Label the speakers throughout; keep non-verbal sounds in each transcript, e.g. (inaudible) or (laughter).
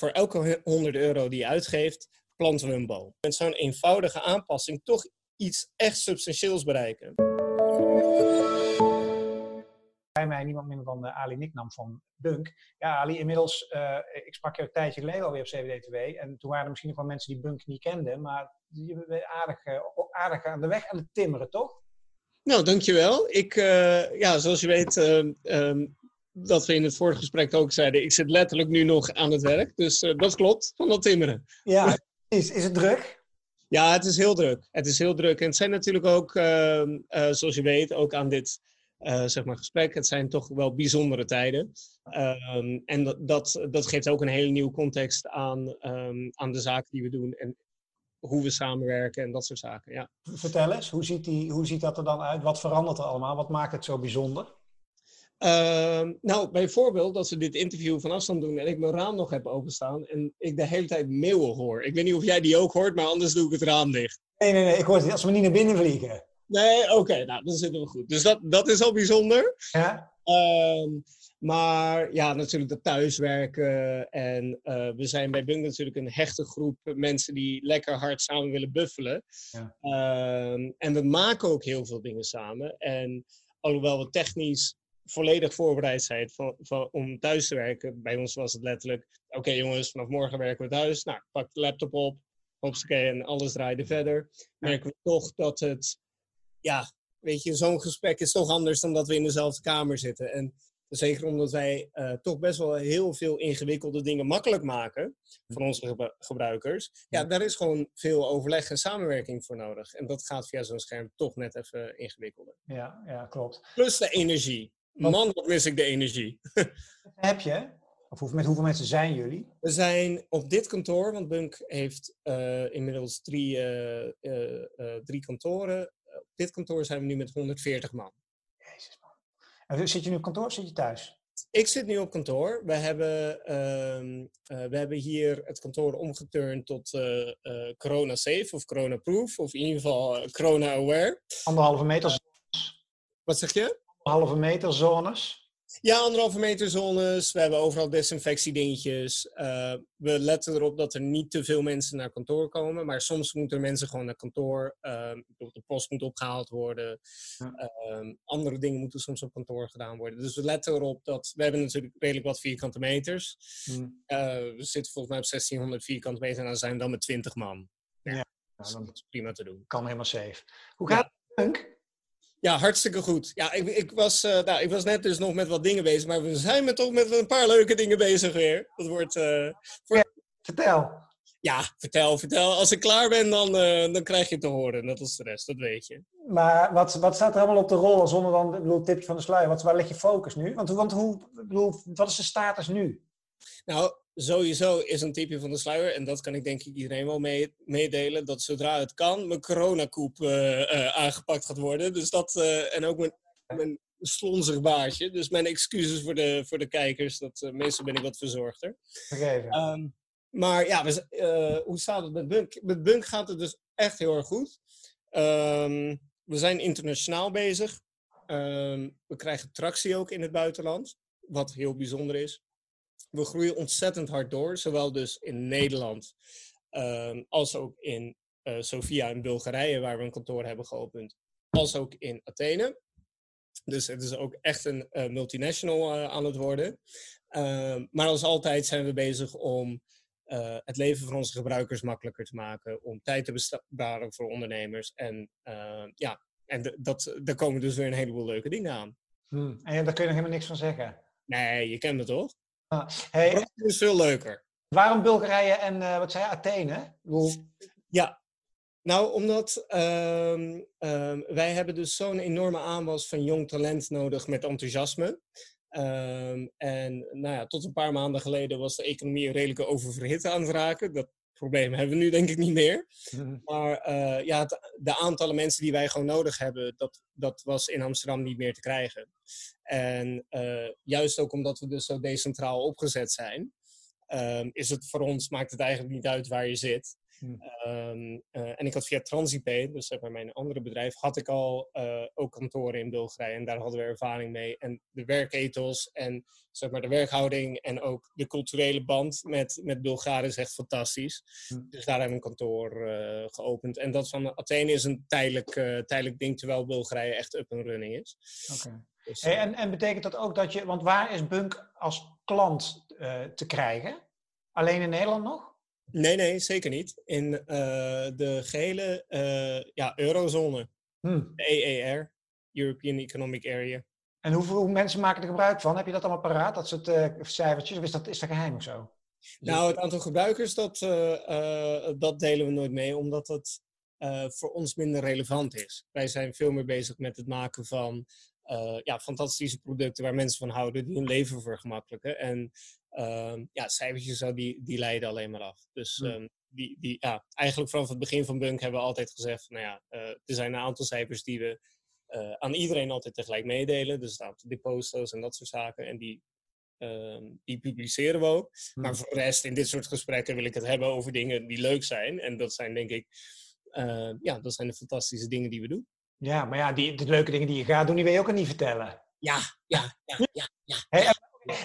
Speaker 1: voor elke 100 euro die je uitgeeft, planten we een boom. Met zo'n eenvoudige aanpassing toch iets echt substantieels bereiken.
Speaker 2: Bij mij niemand minder dan uh, Ali Niknam van Bunk. Ja, Ali, inmiddels, uh, ik sprak je een tijdje geleden alweer op CWD2. En toen waren er misschien nog wel mensen die Bunk niet kenden. Maar je bent aardig, uh, aardig aan de weg aan het timmeren, toch?
Speaker 1: Nou, dankjewel. Ik, ja, zoals je weet, um, dat we in het vorige gesprek ook zeiden, ik zit letterlijk nu nog aan het werk. Dus dat klopt, van dat timmeren.
Speaker 2: Ja, is, is het druk?
Speaker 1: Ja, het is heel druk. Het is heel druk. En het zijn natuurlijk ook, ehm, zoals je weet, ook aan dit uh, zeg maar gesprek. Het zijn toch wel bijzondere tijden. Um, en dat, dat, dat, geeft ook een hele nieuwe context aan, um, aan de zaken die we doen en hoe we samenwerken en dat soort zaken. Ja.
Speaker 2: Vertel eens, hoe ziet, die, hoe ziet dat er dan uit? Wat verandert er allemaal? Wat maakt het zo bijzonder?
Speaker 1: Uh, nou, bijvoorbeeld dat we dit interview van afstand doen en ik mijn raam nog heb openstaan en ik de hele tijd meeuwen hoor. Ik weet niet of jij die ook hoort, maar anders doe ik het raam dicht.
Speaker 2: Nee, nee, nee, ik hoor het als we niet naar binnen vliegen.
Speaker 1: Nee, oké, nou, dan zitten we goed. Dus dat, dat is al bijzonder. Ja. Uh, maar ja, natuurlijk dat thuiswerken. En uh, we zijn bij Bunk natuurlijk een hechte groep mensen die lekker hard samen willen buffelen. Ja. Uh, en we maken ook heel veel dingen samen. En alhoewel we technisch volledig voorbereid zijn van, van, om thuis te werken, bij ons was het letterlijk: oké jongens, vanaf morgen werken we thuis. Nou, pak de laptop op, hoppakee, en alles draaide verder. Merken we toch dat het ja, weet je, zo'n gesprek is toch anders dan dat we in dezelfde kamer zitten. En zeker omdat wij uh, toch best wel heel veel ingewikkelde dingen makkelijk maken voor onze gebruikers. Ja, daar is gewoon veel overleg en samenwerking voor nodig. En dat gaat via zo'n scherm toch net even ingewikkelder.
Speaker 2: Ja, ja klopt.
Speaker 1: Plus de energie. Man, wat mis ik de energie. (laughs)
Speaker 2: heb je? Of met hoeveel mensen zijn jullie?
Speaker 1: We zijn op dit kantoor, want Bunk heeft uh, inmiddels drie, uh, drie kantoren op dit kantoor zijn we nu met 140 man.
Speaker 2: Jezus man. En zit je nu op kantoor of zit je thuis?
Speaker 1: Ik zit nu op kantoor. We hebben, uh, we hebben hier het kantoor omgeturnd tot corona safe of corona proof. Of in ieder geval corona aware.
Speaker 2: Anderhalve meter.
Speaker 1: Wat zeg je?
Speaker 2: Anderhalve meter zones.
Speaker 1: Ja, anderhalve meter zones. We hebben overal desinfectiedingetjes. Uh, we letten erop dat er niet te veel mensen naar kantoor komen. Maar soms moeten mensen gewoon naar kantoor. Uh, de post moet opgehaald worden. Uh, andere dingen moeten soms op kantoor gedaan worden. Dus we letten erop dat... We hebben natuurlijk redelijk wat vierkante meters. Hmm. we zitten volgens mij op 1600 vierkante meter. En dan zijn we dan met 20 man. Ja, ja. Dat is prima te doen.
Speaker 2: Kan helemaal safe. Hoe gaat ja. het,
Speaker 1: ja, hartstikke goed. Ja, ik, ik, was, uh, nou, ik was net dus nog met wat dingen bezig, maar we zijn met toch met een paar leuke dingen bezig weer. Dat wordt. Uh,
Speaker 2: voor... ja, vertel.
Speaker 1: Ja, vertel, vertel. Als ik klaar ben, dan, uh, dan krijg je het te horen. Dat is de rest, dat weet je.
Speaker 2: Maar wat, wat staat er allemaal op de rol zonder dan, ik bedoel, tipje van de sluier? Wat, waar leg je focus nu? Want, want hoe, bedoel, wat is de status nu?
Speaker 1: Nou, sowieso is een tipje van de sluier, en dat kan ik denk ik iedereen wel mee, meedelen, dat zodra het kan, mijn coronakoep uh, uh, aangepakt gaat worden. Dus dat, uh, en ook mijn, mijn slonzig baasje. Dus mijn excuses voor de, voor de kijkers, dat meestal ben ik wat verzorgder. Um, maar ja, we, hoe staat het met Bunk? Met Bunk gaat het dus echt heel erg goed. Um, we zijn internationaal bezig. Um, we krijgen tractie ook in het buitenland, wat heel bijzonder is we groeien ontzettend hard door, zowel dus in Nederland um, als ook in uh, Sofia in Bulgarije, waar we een kantoor hebben geopend, als ook in Athene. Dus het is ook echt een uh, multinational uh, aan het worden. Uh, maar als altijd zijn we bezig om het leven van onze gebruikers makkelijker te maken, om tijd te besparen voor ondernemers. En ja, en dat, daar komen dus weer een heleboel leuke dingen aan.
Speaker 2: Hmm. En daar kun je nog helemaal niks van zeggen?
Speaker 1: Nee, je kent me toch? Ah, hey, dat is veel leuker.
Speaker 2: Waarom Bulgarije en uh, wat zei je, Athene?
Speaker 1: Ja, nou omdat um, um, wij hebben dus zo'n enorme aanwas van jong talent nodig met enthousiasme. Um, en nou ja, tot een paar maanden geleden was de economie redelijk oververhit aan het raken. Dat probleem hebben we nu denk ik niet meer. Mhm. Maar uh, ja, het, de aantallen mensen die wij gewoon nodig hebben, dat, dat was in Amsterdam niet meer te krijgen. En uh, juist ook omdat we dus zo decentraal opgezet zijn, uh, is het voor ons, maakt het eigenlijk niet uit waar je zit. Hmm. Ehm, en ik had via Transipay, dus zeg maar mijn andere bedrijf, had ik al ook kantoren in Bulgarije. En daar hadden we ervaring mee. En de werkethos en zeg maar de werkhouding en ook de culturele band met, met Bulgaren is echt fantastisch. Hmm. Dus daar hebben we een kantoor geopend. En dat van Athene is een tijdelijk, tijdelijk ding, terwijl Bulgarije echt up and running is.
Speaker 2: Oké. Dus, hey, en, en betekent dat ook dat je, want waar is Bunk als klant te krijgen? Alleen in Nederland nog?
Speaker 1: Nee, nee, zeker niet. In uh, de gehele uh, ja, eurozone. Hmm. De EER, European Economic Area.
Speaker 2: En hoeveel mensen maken er gebruik van? Heb je dat allemaal paraat, dat soort cijfertjes? Of is dat, is dat geheim of zo?
Speaker 1: Nou, het aantal gebruikers, dat, dat delen we nooit mee, omdat het voor ons minder relevant is. Wij zijn veel meer bezig met het maken van ja, fantastische producten waar mensen van houden, die hun leven vergemakkelijken. En Ehm, ja, cijfertjes zo, die, die leiden alleen maar af. Dus hm. ehm, die, die, ja, eigenlijk vanaf het begin van Bunk hebben we altijd gezegd, nou ja, uh, er zijn een aantal cijfers die we uh, aan iedereen altijd tegelijk meedelen. Dus het aantal deposito's en dat soort zaken. En die, uh, die publiceren we ook. Maar voor de rest, in dit soort gesprekken wil ik het hebben over dingen die leuk zijn. En dat zijn denk ik, ja, dat zijn de fantastische dingen die we doen.
Speaker 2: Ja, maar ja, die, de leuke dingen die je gaat doen, die wil je ook niet vertellen.
Speaker 1: Ja, ja, ja, ja. ja. Hey,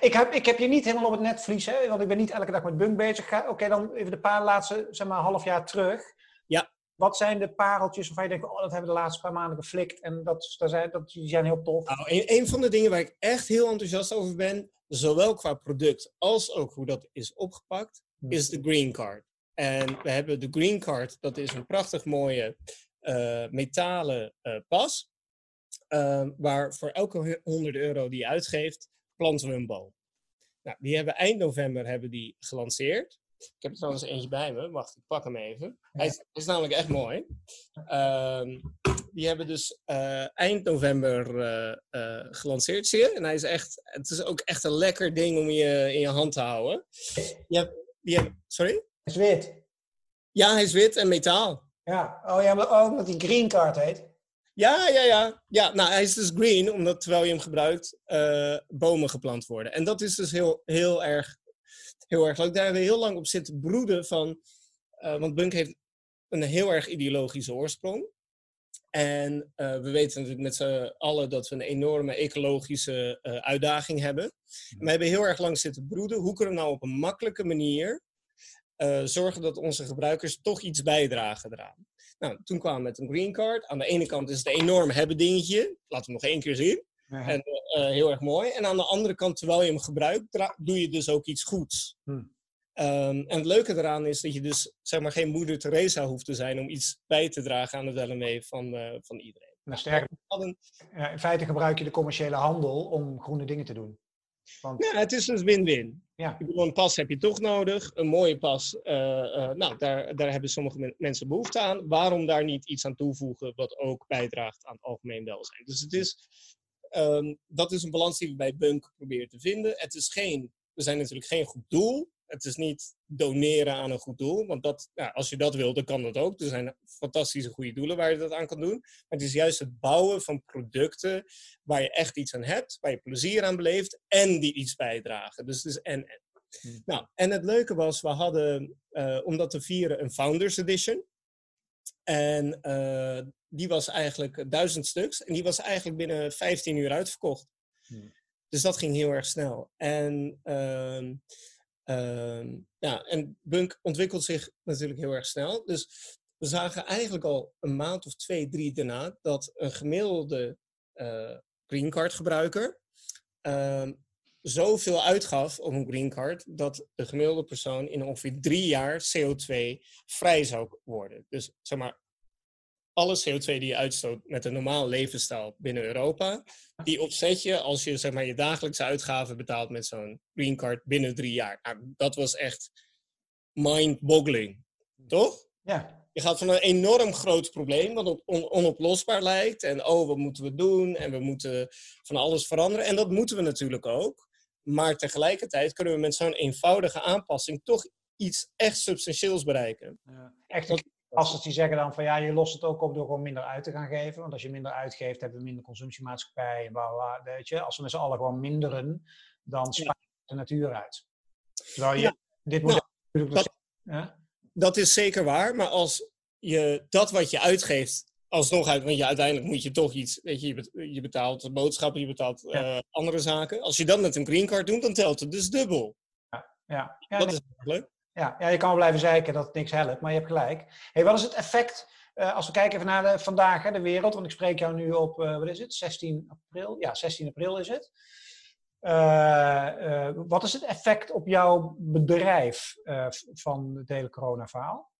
Speaker 2: ik heb, ik heb je niet helemaal op het netvlies, hè, want ik ben niet elke dag met bunk bezig. Oké, dan even de paar laatste, zeg maar, half jaar terug.
Speaker 1: Ja.
Speaker 2: Wat zijn de pareltjes waarvan je denkt, oh, dat hebben we de laatste paar maanden geflikt en dat, dat, zijn, dat, die zijn heel tof?
Speaker 1: Nou, een, een van de dingen waar ik echt heel enthousiast over ben, zowel qua product als ook hoe dat is opgepakt, hm. is de Green Card. En we hebben de Green Card, dat is een prachtig mooie metalen uh, pas. Uh, waar voor elke 100 euro die je uitgeeft, planten we een boom. Nou, die hebben eind november hebben die gelanceerd. Ik heb er trouwens eentje bij me. Wacht, ik pak hem even. Hij is, is namelijk echt mooi. Uh, die hebben dus uh, eind november uh, uh, gelanceerd, zie je? En hij is echt, het is ook echt een lekker ding om je in je hand te houden. Je hebt, hebt, sorry? Hij
Speaker 2: is wit.
Speaker 1: Ja, hij is wit en metaal.
Speaker 2: Ja, oh ja, maar ook omdat hij green card heet.
Speaker 1: Ja, ja, ja. Ja, nou, hij is dus green, omdat terwijl je hem gebruikt, uh, bomen geplant worden. En dat is dus heel, heel, erg, heel erg leuk. Daar hebben we heel lang op zitten broeden van... Uh, want Bunk heeft een heel erg ideologische oorsprong. En uh, we weten natuurlijk met z'n allen dat we een enorme ecologische uitdaging hebben. En we hebben heel erg lang zitten broeden. Hoe kunnen we nou op een makkelijke manier zorgen dat onze gebruikers toch iets bijdragen eraan? Nou, toen kwamen we met een green card. Aan de ene kant is het een enorm hebben dingetje. Laten we nog één keer zien. En uh, heel erg mooi. En aan de andere kant, terwijl je hem gebruikt, doe je dus ook iets goeds. Hm. Um, en het leuke eraan is dat je dus zeg maar, geen moeder Teresa hoeft te zijn om iets bij te dragen aan het mee van, uh, van iedereen.
Speaker 2: Nou, sterker, in feite gebruik je de commerciële handel om groene dingen te doen.
Speaker 1: Want... Ja, het is dus win-win. Ja. een pas heb je toch nodig. Een mooie pas, uh, uh, nou, daar, daar hebben sommige mensen behoefte aan. Waarom daar niet iets aan toevoegen wat ook bijdraagt aan het algemeen welzijn? Dus het is, um, dat is een balans die we bij Bunk proberen te vinden. Het is geen, we zijn natuurlijk geen goed doel. Het is niet doneren aan een goed doel, want dat, ja, als je dat wil, dan kan dat ook. Er zijn fantastische goede doelen waar je dat aan kan doen. Maar het is juist het bouwen van producten waar je echt iets aan hebt, waar je plezier aan beleeft en die iets bijdragen. Dus het is en en. Hmm. Nou, en het leuke was, we hadden, uh, om dat te vieren, een Founders Edition. En uh, die was eigenlijk duizend stuks. En die was eigenlijk binnen 15 uur uitverkocht. Hmm. Dus dat ging heel erg snel. En Uh, ja, en Bunk ontwikkelt zich natuurlijk heel erg snel. Dus we zagen eigenlijk al een maand of twee, drie daarna dat een gemiddelde uh, green card gebruiker uh, zoveel uitgaf op een green card dat de gemiddelde persoon in ongeveer drie jaar CO2 vrij zou worden. Dus zeg maar, alle CO2 die je uitstoot met een normaal levensstijl binnen Europa, die opzet je als je zeg maar, je dagelijkse uitgaven betaalt met zo'n green card binnen drie jaar. Nou, dat was echt mind-boggling, toch?
Speaker 2: Ja.
Speaker 1: Je gaat van een enorm groot probleem, wat onoplosbaar lijkt. En oh, wat moeten we doen? En we moeten van alles veranderen. En dat moeten we natuurlijk ook. Maar tegelijkertijd kunnen we met zo'n eenvoudige aanpassing toch iets echt substantieels bereiken. Ja,
Speaker 2: echt als die zeggen dan van ja, je lost het ook op door gewoon minder uit te gaan geven. Want als je minder uitgeeft, hebben we minder consumptiemaatschappij. Bla, weet je, als we met z'n allen gewoon minderen, dan spaart de natuur uit. Terwijl je, dit moet
Speaker 1: nou, dat, dat is zeker waar. Maar als je dat wat je uitgeeft alsnog uit, want je, uiteindelijk moet je toch iets, weet je, je betaalt boodschappen, je betaalt uh, andere zaken. Als je dat met een green card doet, dan telt het dus dubbel.
Speaker 2: Ja, ja. ja
Speaker 1: dat is leuk.
Speaker 2: Ja, ja, je kan wel blijven zeiken dat het niks helpt, maar je hebt gelijk. Hey, wat is het effect, uh, als we kijken even naar vandaag, hè, de wereld, want ik spreek jou nu op, uh, wat is het, 16 april? Ja, 16 april is het. wat is het effect op jouw bedrijf van het hele corona-verhaal?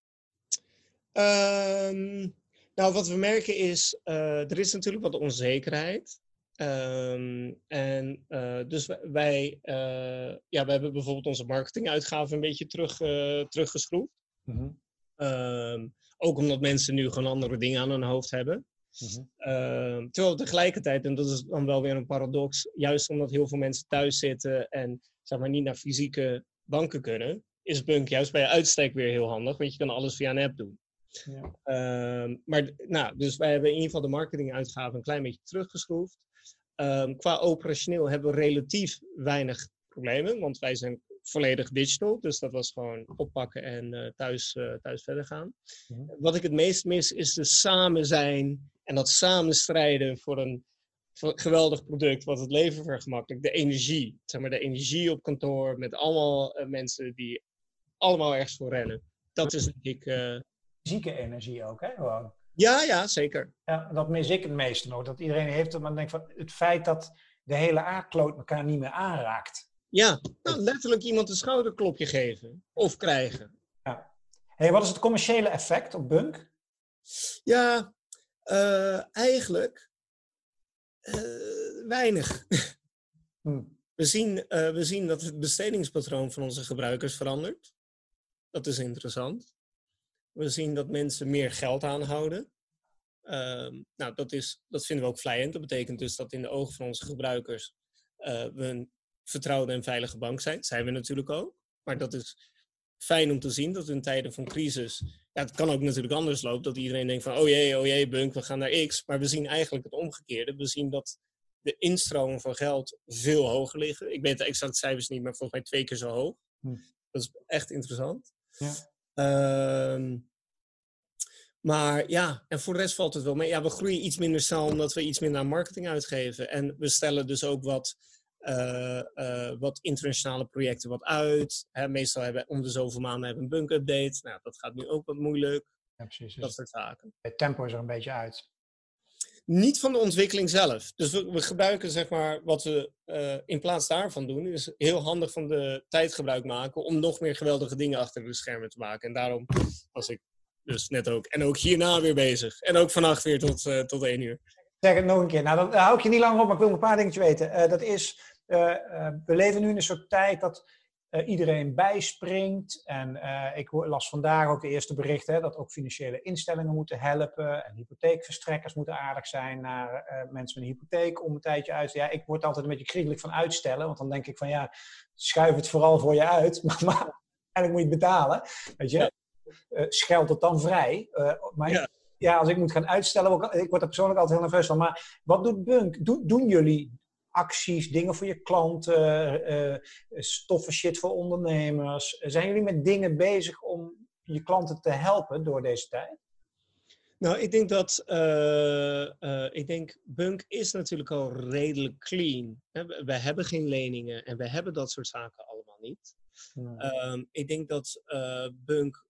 Speaker 1: Um, nou, wat we merken is, er is natuurlijk wat onzekerheid. Um, en uh, dus wij, uh, ja, we hebben bijvoorbeeld onze marketinguitgaven een beetje terug, teruggeschroefd. Mm -hmm. um, ook omdat mensen nu gewoon andere dingen aan hun hoofd hebben. Mm -hmm. terwijl tegelijkertijd, en dat is dan wel weer een paradox, juist omdat heel veel mensen thuis zitten en zeg maar niet naar fysieke banken kunnen, is Bunk juist bij uitstek weer heel handig, want je kan alles via een app doen. Ja. Maar nou, dus wij hebben in ieder geval de marketinguitgaven een klein beetje teruggeschroefd. Um, qua operationeel hebben we relatief weinig problemen, want wij zijn volledig digital. Dus dat was gewoon oppakken en uh, thuis, uh, thuis verder gaan. Mm -hmm. Wat ik het meest mis is de samen zijn en dat samen strijden voor een geweldig product wat het leven vergemakkelijkt. De energie, zeg maar de energie op kantoor met allemaal uh, mensen die allemaal ergens voor rennen. Dat is denk ik
Speaker 2: fysieke energie ook, hè? Gewoon.
Speaker 1: Ja, ja, zeker.
Speaker 2: Ja, dat mis ik het meeste nog. Dat iedereen heeft het, maar denk van het feit dat de hele aardkloot elkaar niet meer aanraakt.
Speaker 1: Ja, nou, letterlijk iemand een schouderklopje geven of krijgen.
Speaker 2: Ja. Hey, wat is het commerciële effect op Bunk?
Speaker 1: Ja, uh, eigenlijk uh, weinig. Hm. We, zien, uh, we zien dat het bestedingspatroon van onze gebruikers verandert. Dat is interessant. We zien dat mensen meer geld aanhouden. Um, nou, dat, is, dat vinden we ook vlijend. Dat betekent dus dat in de ogen van onze gebruikers uh, we een vertrouwde en veilige bank zijn. Dat zijn we natuurlijk ook. Maar dat is fijn om te zien dat in tijden van crisis. Ja, het kan ook natuurlijk anders lopen. Dat iedereen denkt van, oh jee, oh jee, bunk, we gaan naar X. Maar we zien eigenlijk het omgekeerde. We zien dat de instromen van geld veel hoger liggen. Ik weet de exacte cijfers niet, maar volgens mij twee keer zo hoog. Hm. Dat is echt interessant. Ja. Uh, maar ja, en voor de rest valt het wel mee. Ja, we groeien iets minder snel omdat we iets minder aan marketing uitgeven. En we stellen dus ook wat, uh, uh, wat internationale projecten wat uit. Hè, meestal hebben om de zoveel maanden hebben een bunk-update. Nou, dat gaat nu ook wat moeilijk. Ja, precies. Dat dus soort zaken.
Speaker 2: Het tempo is er een beetje uit.
Speaker 1: Niet van de ontwikkeling zelf. Dus we, gebruiken zeg maar wat we uh, in plaats daarvan doen, is heel handig van de tijd gebruik maken om nog meer geweldige dingen achter de schermen te maken. En daarom was ik dus net ook. En ook hierna weer bezig. En ook vannacht weer tot, uh, tot één uur.
Speaker 2: Zeg het nog een keer. Nou, dan hou ik je niet langer op, maar ik wil een paar dingetjes weten. Uh, dat is, we leven nu in een soort tijd dat uh, iedereen bijspringt. En uh, ik las vandaag ook de eerste berichten dat ook financiële instellingen moeten helpen. En hypotheekverstrekkers moeten aardig zijn naar uh, mensen met een hypotheek om een tijdje uit te... Ja, ik word altijd een beetje kriegelijk van uitstellen. Want dan denk ik van ja, schuif het vooral voor je uit. (laughs) Maar, maar eigenlijk moet je het betalen. Weet je? Ja. scheld het dan vrij. maar ja. ja. als ik moet gaan uitstellen, ik word er persoonlijk altijd heel nerveus van. Maar wat doet Bunk? Do, doen jullie acties, dingen voor je klanten, uh, stoffen shit voor ondernemers? Zijn jullie met dingen bezig om je klanten te helpen door deze tijd?
Speaker 1: Nou, ik denk dat, uh, uh, ik denk, Bunk is natuurlijk al redelijk clean. We, hebben geen leningen en we hebben dat soort zaken allemaal niet. Hmm. Um, ik denk dat uh, Bunk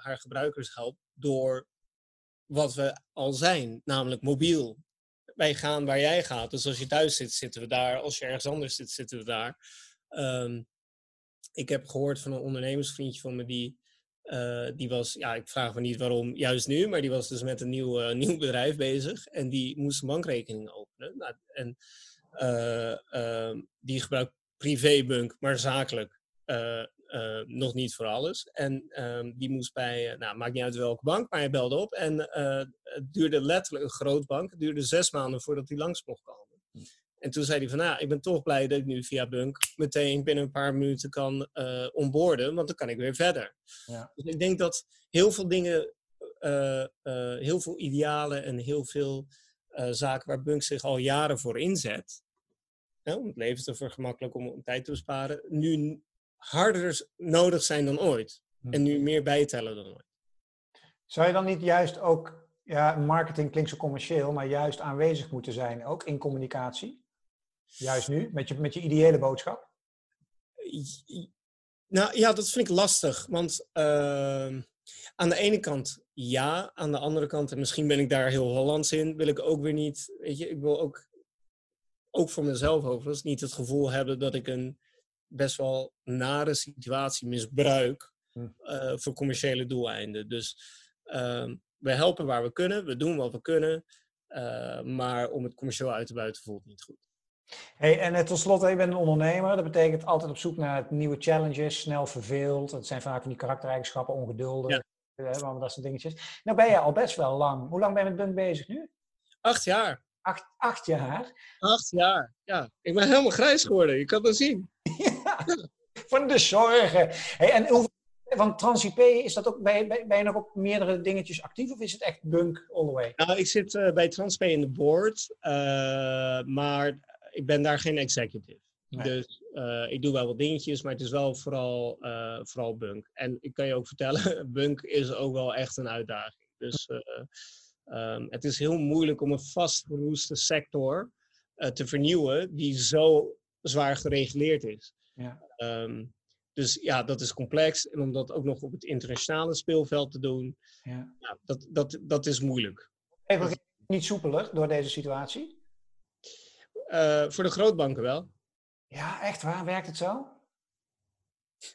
Speaker 1: haar gebruikers helpt door wat we al zijn, namelijk mobiel wij gaan waar jij gaat. Dus als je thuis zit, zitten we daar. Als je ergens anders zit, zitten we daar. Um, ik heb gehoord van een ondernemersvriendje van me die, uh, die was, ja, ik vraag me niet waarom juist nu, maar die was dus met een nieuw, uh, (laughs) nieuw bedrijf bezig en die moest een bankrekening openen. Nou, en uh, uh, die gebruikt privébunk, maar zakelijk uh, nog niet voor alles. En uh, die moest bij, uh, nou maakt niet uit welke bank, maar hij belde op. En eh, het duurde letterlijk een groot bank. Het duurde zes maanden voordat hij langs mocht komen. Hm. En toen zei hij van, nou, ik ben toch blij dat ik nu via Bunk meteen binnen een paar minuten kan onboorden, want dan kan ik weer verder. Ja. Dus ik denk dat heel veel dingen, heel veel idealen en heel veel zaken waar Bunk zich al jaren voor inzet, hè, om het leven te vergemakkelijken, om, om tijd te besparen, nu harder nodig zijn dan ooit. Hm. En nu meer bijtellen dan ooit.
Speaker 2: Zou je dan niet juist ook, ja, marketing klinkt zo commercieel, maar juist aanwezig moeten zijn, ook in communicatie? Juist nu, met je, met je ideële boodschap?
Speaker 1: Nou ja, dat vind ik lastig. Want uh, aan de ene kant ja, aan de andere kant, en misschien ben ik daar heel Hollands in, wil ik ook weer niet, weet je, ik wil ook, ook voor mezelf overigens, niet het gevoel hebben dat ik een best wel nare situatie misbruik hm. uh, voor commerciële doeleinden. Dus uh, we helpen waar we kunnen, we doen wat we kunnen, uh, maar om het commercieel uit te buiten voelt niet goed.
Speaker 2: Hey, en eh, tot slot, je bent een ondernemer. Dat betekent altijd op zoek naar nieuwe challenges, snel verveeld. Dat zijn vaak van die karaktereigenschappen, ongeduldig. Ja. Dat soort dingetjes. Nou ben je al best wel lang. Hoe lang ben je met Bunk bezig nu?
Speaker 1: Acht jaar.
Speaker 2: Acht, acht jaar?
Speaker 1: Acht jaar, ja. Ik ben helemaal grijs geworden. Je kan dat zien. (laughs)
Speaker 2: van de zorgen. Hey, en hoe, van TransIP, is dat ook, ben je nog op meerdere dingetjes actief of is het echt Bunk all the way?
Speaker 1: Nou, ik zit uh, bij TransIP in de board, uh, maar ik ben daar geen executive. Dus uh, ik doe wel wat dingetjes, maar het is wel vooral, vooral bunk. En ik kan je ook vertellen, (laughs) bunk is ook wel echt een uitdaging. Dus um, het is heel moeilijk om een vastgeroeste sector te vernieuwen die zo zwaar gereguleerd is. Ja. Um, dus ja, dat is complex. En om dat ook nog op het internationale speelveld te doen, ja. ja dat, dat, dat is moeilijk.
Speaker 2: Even niet soepeler door deze situatie?
Speaker 1: Uh, voor de grootbanken wel.
Speaker 2: Ja, echt waar? Werkt het zo?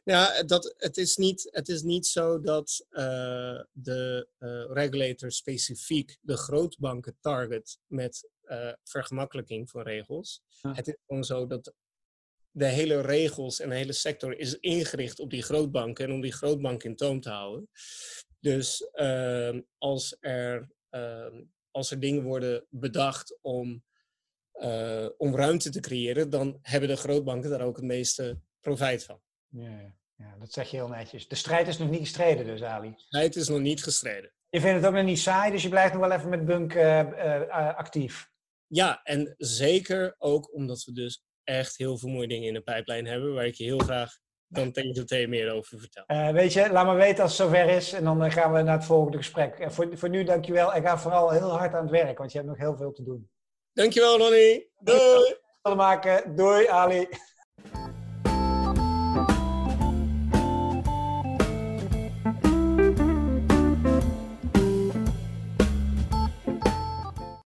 Speaker 1: Ja, dat, het, is niet, het is niet zo dat uh, de uh, regulator specifiek de grootbanken target met uh, vergemakkelijking van regels. Het is gewoon zo dat de hele regels en de hele sector is ingericht op die grootbanken en om die grootbanken in toom te houden. Dus ehm, als, er, ehm, als er dingen worden bedacht om uh, om ruimte te creëren, dan hebben de grootbanken daar ook het meeste profijt van.
Speaker 2: Ja, ja, dat zeg je heel netjes. De strijd is nog niet gestreden dus, Ali. De
Speaker 1: strijd is nog niet gestreden.
Speaker 2: Je vindt het ook nog niet saai, dus je blijft nog wel even met Bunk uh, uh, actief.
Speaker 1: Ja, en zeker ook omdat we dus echt heel veel mooie dingen in de pijplijn hebben, waar ik je heel graag dan meer over vertel.
Speaker 2: Uh, weet je, laat maar weten als het zover is en dan gaan we naar het volgende gesprek. Uh, voor, voor nu dankjewel en ga vooral heel hard aan het werk, want je hebt nog heel veel te doen.
Speaker 1: Dankjewel, Lonnie. Doei.
Speaker 2: Maken. Doei, Ali.